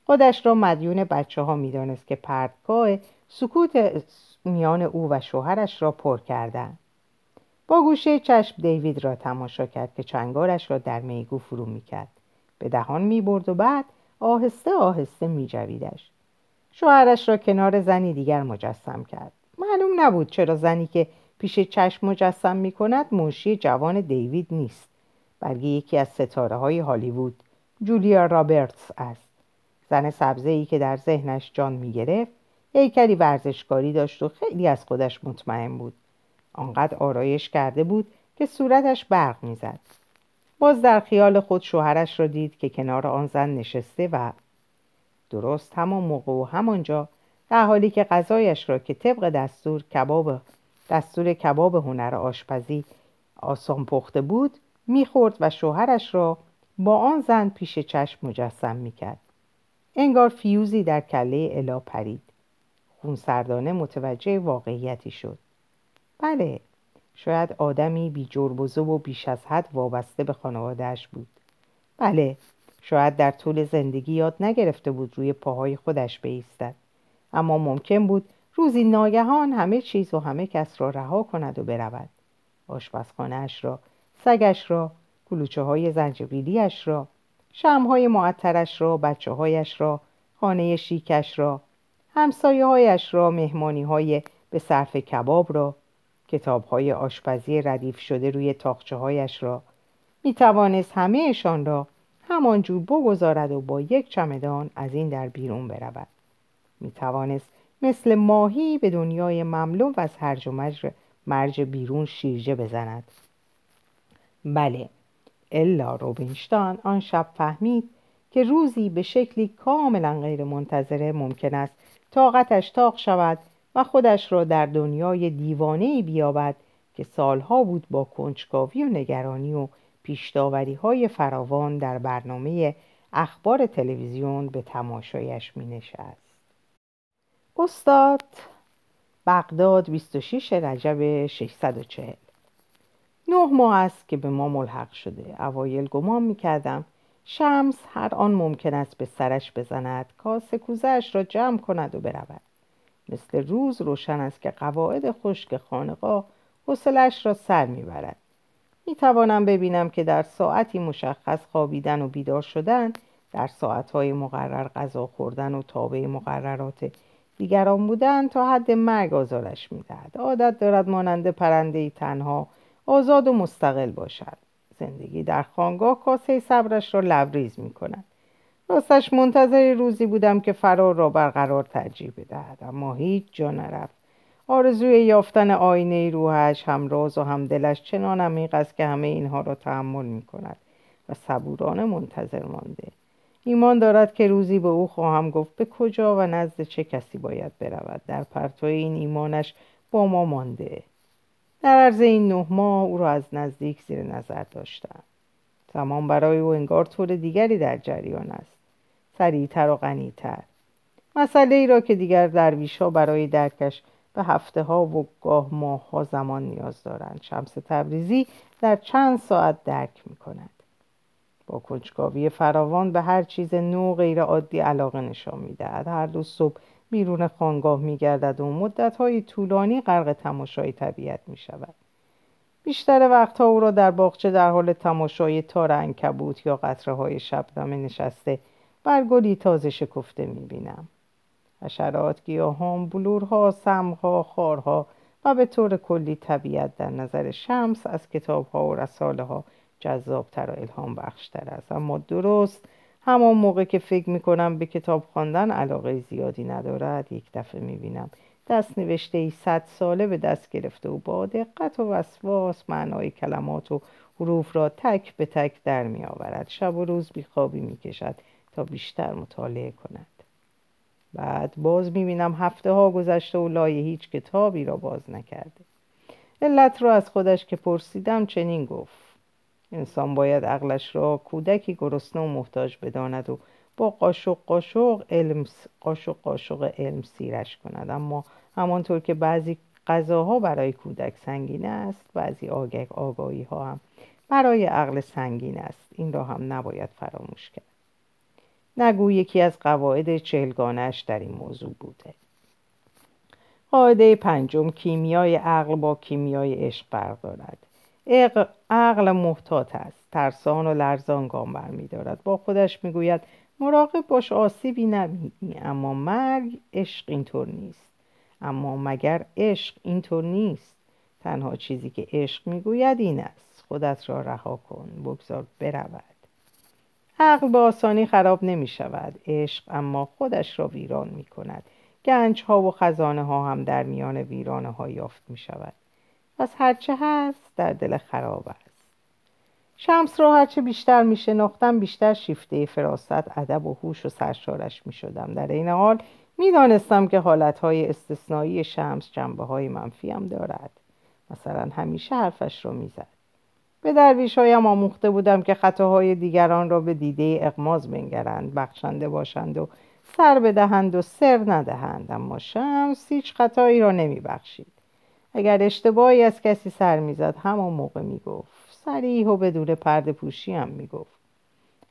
خودش را مدیون بچه ها می‌دانست که پردگاه سکوت میان او و شوهرش را پر کردند. با گوشه چشم دیوید را تماشا کرد که چنگارش را در میگو فرو می‌کرد. به دهان می‌برد و بعد آهسته آهسته میجویدش شوهرش را کنار زنی دیگر مجسم کرد. معلوم نبود چرا زنی که پیش چشم مجسم می‌کند منشی جوان دیوید نیست. بلکه یکی از ستاره های هالیوود جولیا رابرتس است. زن سبزه ای که در ذهنش جان می‌گرفت هیکلی ورزشکاری داشت و خیلی از خودش مطمئن بود. آنقدر آرایش کرده بود که صورتش برق می‌زد باز در خیال خود شوهرش را دید که کنار آن زن نشسته و درست همان موقع و همانجا در حالی که غذایش را که طبق دستور کباب دستور کباب هنر آشپزی آسان پخته بود می‌خورد و شوهرش را با آن زن پیش چشم مجسم می‌کرد. انگار فیوزی در کله الا پرید. خونسردانه متوجه واقعیتی شد. بله شاید آدمی بی جربزه و بیش از حد وابسته به خانوادهش بود. بله شاید در طول زندگی یاد نگرفته بود روی پاهای خودش بیستد. اما ممکن بود روزی ناگهان همه چیز و همه کس را رها کند و برود. آشپزخانهاش را سگش را کلوچه های زنجبیلیش را شمهای معطرش را بچه هایش را خانه شیکش را همسایه هایش را مهمانی های به صرف کباب را کتاب های آشپزی ردیف شده روی تاخچه هایش را می توانست همهشان را همانجور بگذارد و با یک چمدان از این در بیرون برود. می توانست مثل ماهی به دنیای مملو و از هرج و مرج بیرون شیرجه بزند. بله الا روبینشتان آن شب فهمید که روزی به شکلی کاملا غیر منتظره ممکن است طاقتش تاق شود و خودش را در دنیای دیوانه بیابد که سالها بود با کنجکاوی و نگرانی و پیشداوری های فراوان در برنامه اخبار تلویزیون به تماشایش می نشست. استاد بغداد 26 رجب 640 نه ماه است که به ما ملحق شده. اوایل گمان می کردم شمس هر آن ممکن است به سرش بزند کاسه کوزهش را جمع کند و برود. مثل روز روشن است که قواعد خشک خانقاه حوصلش را سر می‌برد می توانم ببینم که در ساعتی مشخص خوابیدن و بیدار شدن در ساعتهای مقرر غذا خوردن و تابع مقررات دیگران بودن تا حد مرگ آزارش می‌دهد. عادت دارد مانند پرنده تنها آزاد و مستقل باشد. زندگی در خانگاه کاسه صبرش را لبریز می کند راستش منتظر روزی بودم که فرار را برقرار ترجیح بدهد اما هیچ جا نرفت. آرزوی یافتن آینه روحش هم راز و هم دلش چنان عمیق است که همه اینها را تحمل می کند و صبورانه منتظر مانده. ایمان دارد که روزی به او خواهم گفت به کجا و نزد چه کسی باید برود. در پرتوی این ایمانش با ما مانده. در عرض این نه ماه او را از نزدیک زیر نظر داشتم. زمان برای او انگار طور دیگری در جریان است. سریعتر و غنیتر. مسئله ای را که دیگر درویش ها برای درکش به هفته ها و گاه ماه ها زمان نیاز دارند. شمس تبریزی در چند ساعت درک می کند با کنجکاوی فراوان به هر چیز نو غیر عادی علاقه نشان می دهد هر دو صبح بیرون خانگاه می گردد و مدت های طولانی غرق تماشای طبیعت می شود بیشتر وقتها او را در باغچه در حال تماشای تار انکبوت یا قطره های شبنمه نشسته بر گلی تازه شکفته می بینم حشرات گیاهان بلورها سمها خارها و به طور کلی طبیعت در نظر شمس از کتابها و رساله ها جذابتر و الهام بخشتر است. اما درست همان موقع که فکر می‌کنم به کتاب خواندن علاقه زیادی ندارد یک دفعه می‌بینم دست نوشته ای صد ساله به دست گرفته و با دقت و وسواس معنای کلمات و حروف را تک به تک در می آورد شب و روز بیخوابی می کشد تا بیشتر مطالعه کند. بعد باز می بینم هفته ها گذشته و لای هیچ کتابی را باز نکرده. علت را از خودش که پرسیدم چنین گفت. انسان باید عقلش را کودکی گرسنه و محتاج بداند و با قاشق قاشق علم قاشق قاشق علم سیرش کند. اما همانطور که بعضی غذاها برای کودک سنگین است بعضی آگه آگاهی ها هم برای عقل سنگین است. این را هم نباید فراموش کرد. نگو یکی از قواعد چهلگانش در این موضوع بوده. قاعده پنجم کیمیای عقل با کیمیای عشق فرق دارد عقل محتاط است ترسان و لرزان گام برمیدارد. با خودش می‌گوید مراقب باش آسیبی نبینی اما مرگ عشق اینطور نیست. اما مگر عشق اینطور نیست؟ تنها چیزی که عشق می‌گوید این است. خودت را رها کن بگذار برود عقل به آسانی خراب نمی شود عشق اما خودش را ویران می کند گنج ها و خزانه ها هم در میان ویرانه ها یافت می شود پس هرچه هست در دل خراب است. شمس را هرچه بیشتر می شناختم بیشتر شیفته فراست ادب و هوش و سرشارش می شدم در این حال می دانستم که حالتهای استثنایی شمس جنبه های منفی هم دارد. مثلا همیشه حرفش را می زد به درویش هایم آموخته بودم که خطاهای دیگران را به دیده اقماز بنگرند بخشنده باشند و سر بدهند و سر ندهند. اما شمس هیچ خطایی را نمی بخشید اگر اشتباهی از کسی سر می‌زد همان موقع می‌گفت. سریح و بدون پرده پوشی هم می‌گفت.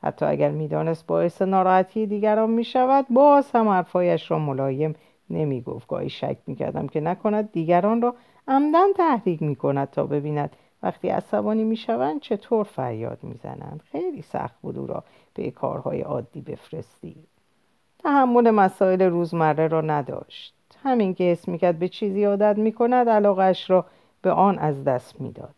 حتی اگر می‌دانست باعث ناراحتی دیگران می‌شود باز هم حرفایش را ملایم نمی‌گفت. گاهی شک می‌کردم که نکند دیگران را عمدن تحریک می‌کند تا ببیند وقتی عصبانی می‌شوند چطور فریاد می‌زنند؟ خیلی سخت بود او را به کارهای عادی بفرستی. تحمل مسائل روزمره را نداشت. همین که حس می‌کرد به چیزی عادت می‌کند علاقش را به آن از دست می‌داد.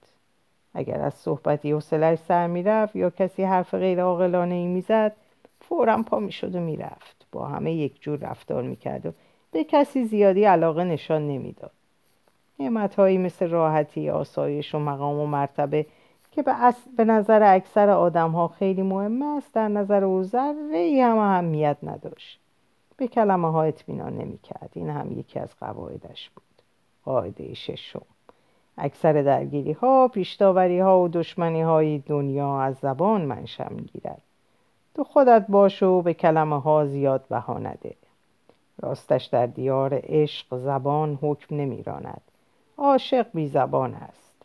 اگر از صحبتی حوصلهاش سر می‌رفت یا کسی حرف غیر عاقلانه ای می‌زد فورا پا می‌شد و می‌رفت. با همه یک جور رفتار می‌کرد و به کسی زیادی علاقه نشان نمی‌داد. نعمتهایی مثل راحتی آسایش و مقام و مرتبه که به, به نظر اکثر آدم ها خیلی مهم است در نظر او ذره ای هم اهمیت نداشت. به کلمه ها اطمینان نمی کرد این هم یکی از قواعدش بود. قاعده ششم. اکثر درگیری ها پیشتاوری ها و دشمنی های دنیا از زبان منشأ گیرد تو خودت باش و به کلمه ها زیاد بها نده. راستش در دیار عشق زبان حکم نمیراند. عاشق بی زبان است.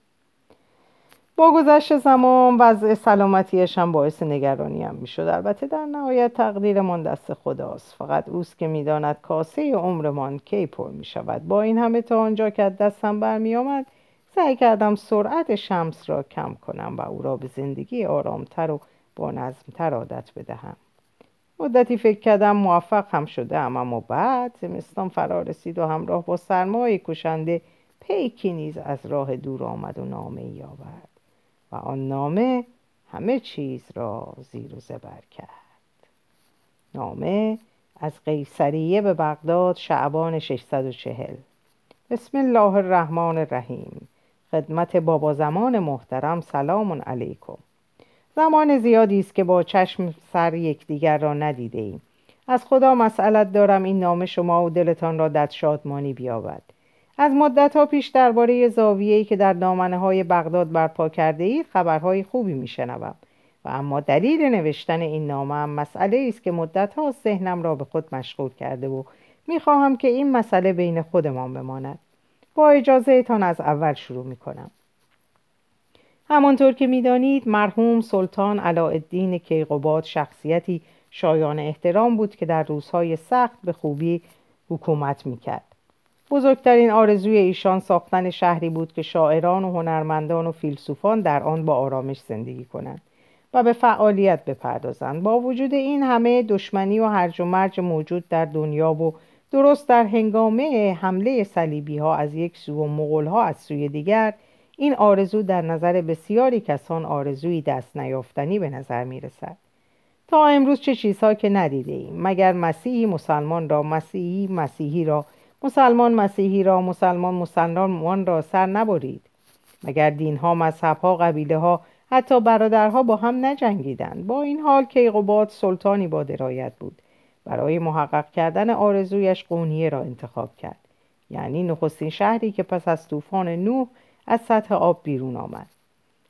با گذشت زمان وضع سلامتیش هم باعث نگرانی هم می شد البته در نهایت تقدیرمان دست خداست. فقط اوست که می‌داند کاسه عمرمان کی پر می شود با این همه تا آنجا که دستم برمی آمد سعی کردم سرعت شمس را کم کنم و او را به زندگی آرامتر و با نظمتر عادت بدهم. مدتی فکر کردم موفق هم شده اما بعد زمستان فرا رسید و همراه با سرمای کشنده پیکی نیز از راه دور آمد و نامه ای آورد و آن نامه همه چیز را زیر و زبر کرد. نامه از قیصریه به بغداد شعبان 640 بسم الله الرحمن الرحیم. خدمت بابا زمان محترم سلام علیکم. زمان زیادی است که با چشم سر یکدیگر را ندیده ایم. از خدا مسئلت دارم این نامه شما و دلتان را در شادمانی بیاورد از مدت ها پیش درباره زاویه‌ای که در دامنه های بغداد برپا کرده اید خبرهای خوبی میشنوم. و اما دلیل نوشتن این نامه هم مسئله است که مدت ها ذهنم را به خود مشغول کرده و می‌خواهم که این مسئله بین خودمان بماند. با اجازه تان از اول شروع می‌کنم. همانطور که می‌دانید مرحوم سلطان علاءالدین کیقوباد شخصیتی شایان احترام بود که در روزهای سخت به خوبی حکومت می‌کرد. بزرگترین آرزوی ایشان ساختن شهری بود که شاعران و هنرمندان و فیلسوفان در آن با آرامش زندگی کنند و به فعالیت بپردازند با وجود این همه دشمنی و هرج و مرج موجود در دنیا و درست در هنگامه حمله صلیبی ها از یک سو و مغول ها از سوی دیگر این آرزو در نظر بسیاری کسان آرزوی دست نیافتنی به نظر می رسد. تا امروز چه چیزها که ندیده ایم مگر مسیحی مسلمان را مسیحی مسیحی را مسلمان مسیحی را مسلمان مسلمان را سر نبرید. مگر دینها مذهبها قبیله ها حتی برادرها با هم نجنگیدند؟ با این حال کیقوباد سلطانی با درایت بود. برای محقق کردن آرزویش قونیه را انتخاب کرد. یعنی نخستین شهری که پس از طوفان نوح از سطح آب بیرون آمد.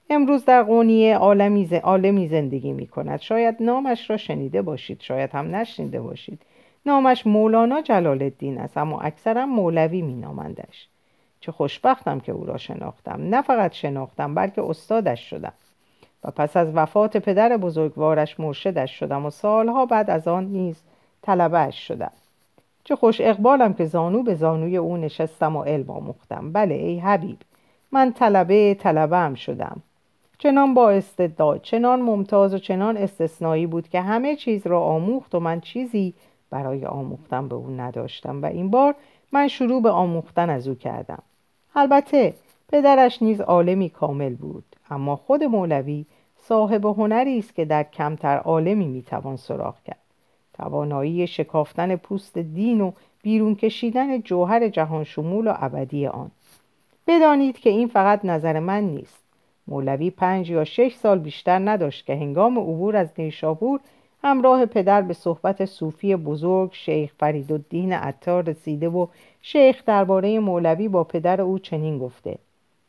امروز در قونیه عالمی, زندگی می کند شاید نامش را شنیده باشید شاید هم نشنیده باشید. نامش مولانا جلال الدین است اما اکثرا مولوی می نامندش چه خوشبختم که او را شناختم. نه فقط شناختم بلکه استادش شدم. و پس از وفات پدر بزرگوارش مرشدش شدم و سالها بعد از آن نیز طلبهش شدم. چه خوش اقبالم که زانو به زانوی او نشستم و علم آموختم. بله ای حبیب من طلبه طلبه هم شدم. چنان با استعداد چنان ممتاز و چنان استثنایی بود که همه چیز را آموخت و من چیزی برای آموختن به او نداشتم و این بار من شروع به آموختن از او کردم. البته پدرش نیز عالمی کامل بود اما خود مولوی صاحب هنری است که در کمتر عالمی می‌توان سراغ کرد. توانایی شکافتن پوست دین و بیرون کشیدن جوهر جهان شمول و ابدی آن. بدانید که این فقط نظر من نیست. مولوی پنج یا شش سال بیشتر نداشت که هنگام عبور از نیشابور همراه پدر به صحبت صوفی بزرگ شیخ فریدالدین عطار رسیده و شیخ درباره مولوی با پدر او چنین گفته.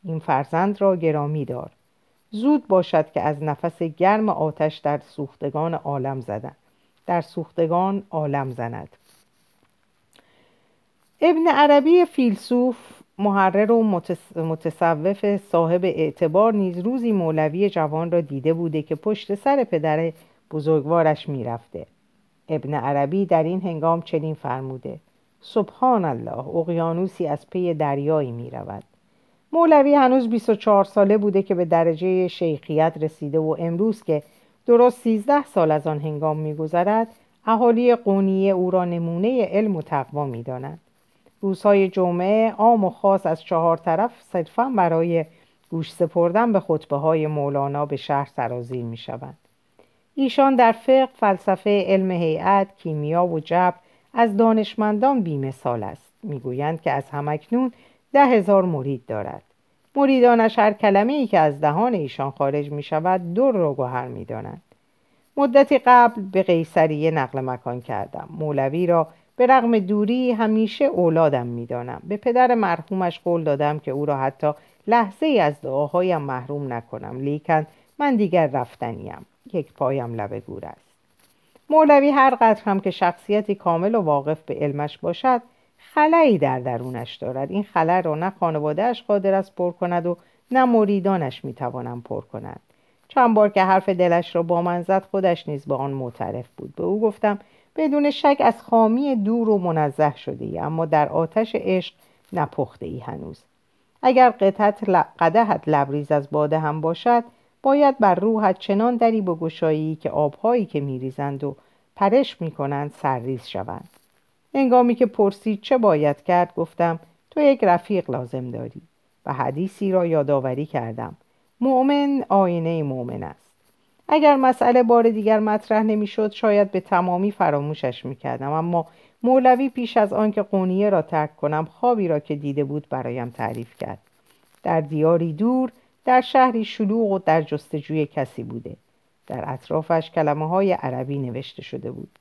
این فرزند را گرامی دار. زود باشد که از نفس گرم آتش در سوختگان عالم زدن. در سوختگان عالم زند. ابن عربی فیلسوف محرر و متصوف صاحب اعتبار نیز روزی مولوی جوان را دیده بوده که پشت سر پدر بزرگوارش می‌رفته. ابن عربی در این هنگام چنین فرموده. سبحان الله اقیانوسی از پی دریایی می رود مولوی هنوز 24 ساله بوده که به درجه شیخیت رسیده و امروز که درست 13 سال از آن هنگام میگذرد اهالی قونیه او را نمونه علم و تقوا می‌دانند. روزهای جمعه عام و خاص از چهار طرف صرفا برای گوش سپردن به خطبه های مولانا به شهر سرازیر می شوند. ایشان در فقه، فلسفه، علم هیئت، کیمیا و جبر از دانشمندان بیمثال است. می‌گویند که از همکنون ده هزار مرید دارد. مریدانش هر کلمه ای که از دهان ایشان خارج می شود دور را گوهر می دانند. مدتی قبل به قیصریه نقل مکان کردم. مولوی را به رغم دوری همیشه اولادم می‌دانم به پدر مرحومش قول دادم که او را حتی لحظه ای از دعاهایم محروم نکنم لیکن من دیگر رفتنیم یک پایم لب گور است. مولوی هر قدر هم که شخصیتی کامل و واقف به علمش باشد خلایی در درونش دارد. این خلا را نه خانوادهش قادر است پر کند و نه مریدانش می‌توانم پر کنند. چند بار که حرف دلش را با من زد خودش نیز به آن معترف بود. به او گفتم بدون شک از خامی دور و منزه شده ای اما در آتش عشق نپخته ای هنوز. اگر قدهت لبریز از باده هم باشد باید بر روحت چنان دری بگشایی که آبهایی که میریزند و پرش می‌کنند سرریز شوند. انگامی که پرسید چه باید کرد گفتم تو یک رفیق لازم داری. و حدیثی را یادآوری کردم. مؤمن آینه مؤمن است. اگر مسئله بار دیگر مطرح نمی‌شد شاید به تمامی فراموشش می‌کردم. اما مولوی پیش از آنکه قونیه را ترک کنم خوابی را که دیده بود برایم تعریف کرد. در دیاری دور در شهری شلوغ و در جستجوی کسی بوده. در اطرافش کلمه های عربی نوشته شده بود.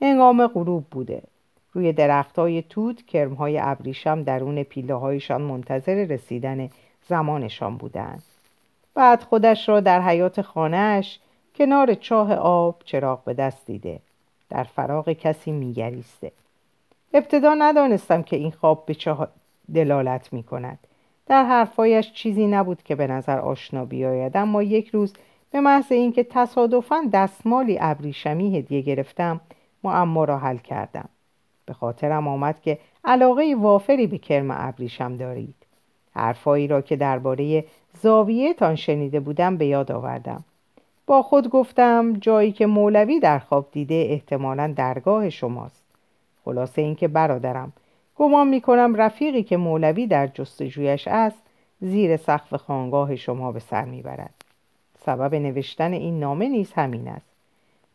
انگام غروب بوده. روی درخت های توت کرم های ابریشم درون پیله هایشان منتظر رسیدن زمانشان بودند. بعد خودش را در حیات خانهاش کنار چاه آب چراغ به دست دیده. در فراغ کسی میگریسته. ابتدا ندانستم که این خواب به چه دلالت می کند در حرفایش چیزی نبود که به نظر آشنا بیاید اما یک روز به محض اینکه تصادفا دستمالی ابریشمی هدیه گرفتم معما را حل کردم. به خاطرم آمد که علاقه وافری به کرم ابریشم دارید. حرفایی را که درباره زاویه تان شنیده بودم به یاد آوردم. با خود گفتم جایی که مولوی در خواب دیده احتمالا درگاه شماست. خلاصه اینکه برادرم گمان می‌کنم رفیقی که مولوی در جستجویش است زیر سقف خانگاه شما به سر می‌برد. سبب نوشتن این نامه نیز همین است.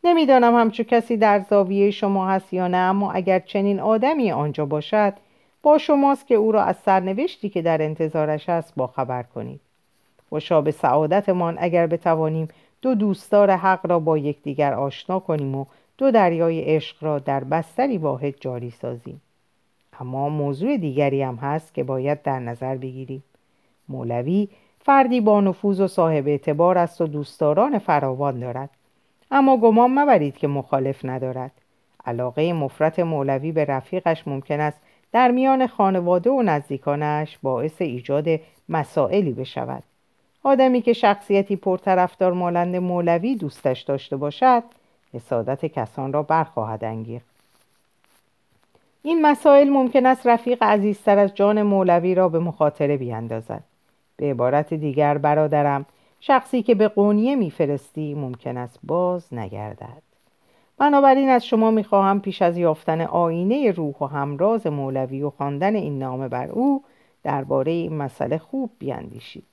نمی‌دانم همچو کسی در زاویه شما هست یا نه اما اگر چنین آدمی آنجا باشد با شماست که او را از سرنوشتی که در انتظارش است باخبر کنید. خوشا به سعادتمان اگر بتوانیم دو دوستدار حق را با یکدیگر آشنا کنیم و دو دریای عشق را در بستری واحد جاری سازیم. اما موضوع دیگری هم هست که باید در نظر بگیریم. مولوی فردی با نفوذ و صاحب اعتبار است و دوستداران فراوان دارد. اما گمان مبرید که مخالف ندارد. علاقه مفرت مولوی به رفیقش ممکن است در میان خانواده و نزدیکانش باعث ایجاد مسائلی بشود. آدمی که شخصیتی پرطرفدار مالند مولوی دوستش داشته باشد حسادت کسان را برخواهد انگیخت. این مسائل ممکن است رفیق عزیزتر از جان مولوی را به مخاطره بیاندازد. به عبارت دیگر برادرم شخصی که به قونیه میفرستی ممکن است باز نگردد. بنابراین از شما می‌خواهم پیش از یافتن آینه روح و همراز مولوی و خواندن این نامه بر او درباره این مسئله خوب بیاندیشید.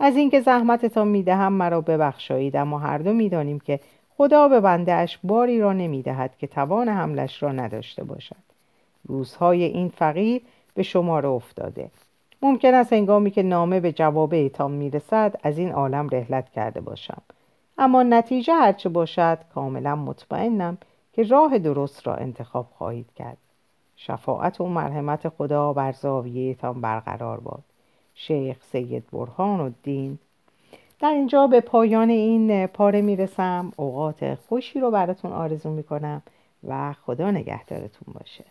از اینکه زحمتتان می‌دهم مرا ببخشایید اما هر دو می‌دانیم که خدا به بندهاش باری را نمی‌دهد که توان حملش را نداشته باشد. روزهای این فقیر به شما را افتاده. ممکن است هنگامی که نامه به جواب ایتان می‌رسد از این عالم رهلت کرده باشم. اما نتیجه هرچه باشد کاملا مطمئنم که راه درست را انتخاب خواهید کرد. شفاعت و مرحمت خدا بر زاویهتان برقرار باد. شیخ سید برهان الدین. در اینجا به پایان این پاره می‌رسم. اوقات خوشی رو براتون آرزو می‌کنم و خدا نگهدارتون باشه.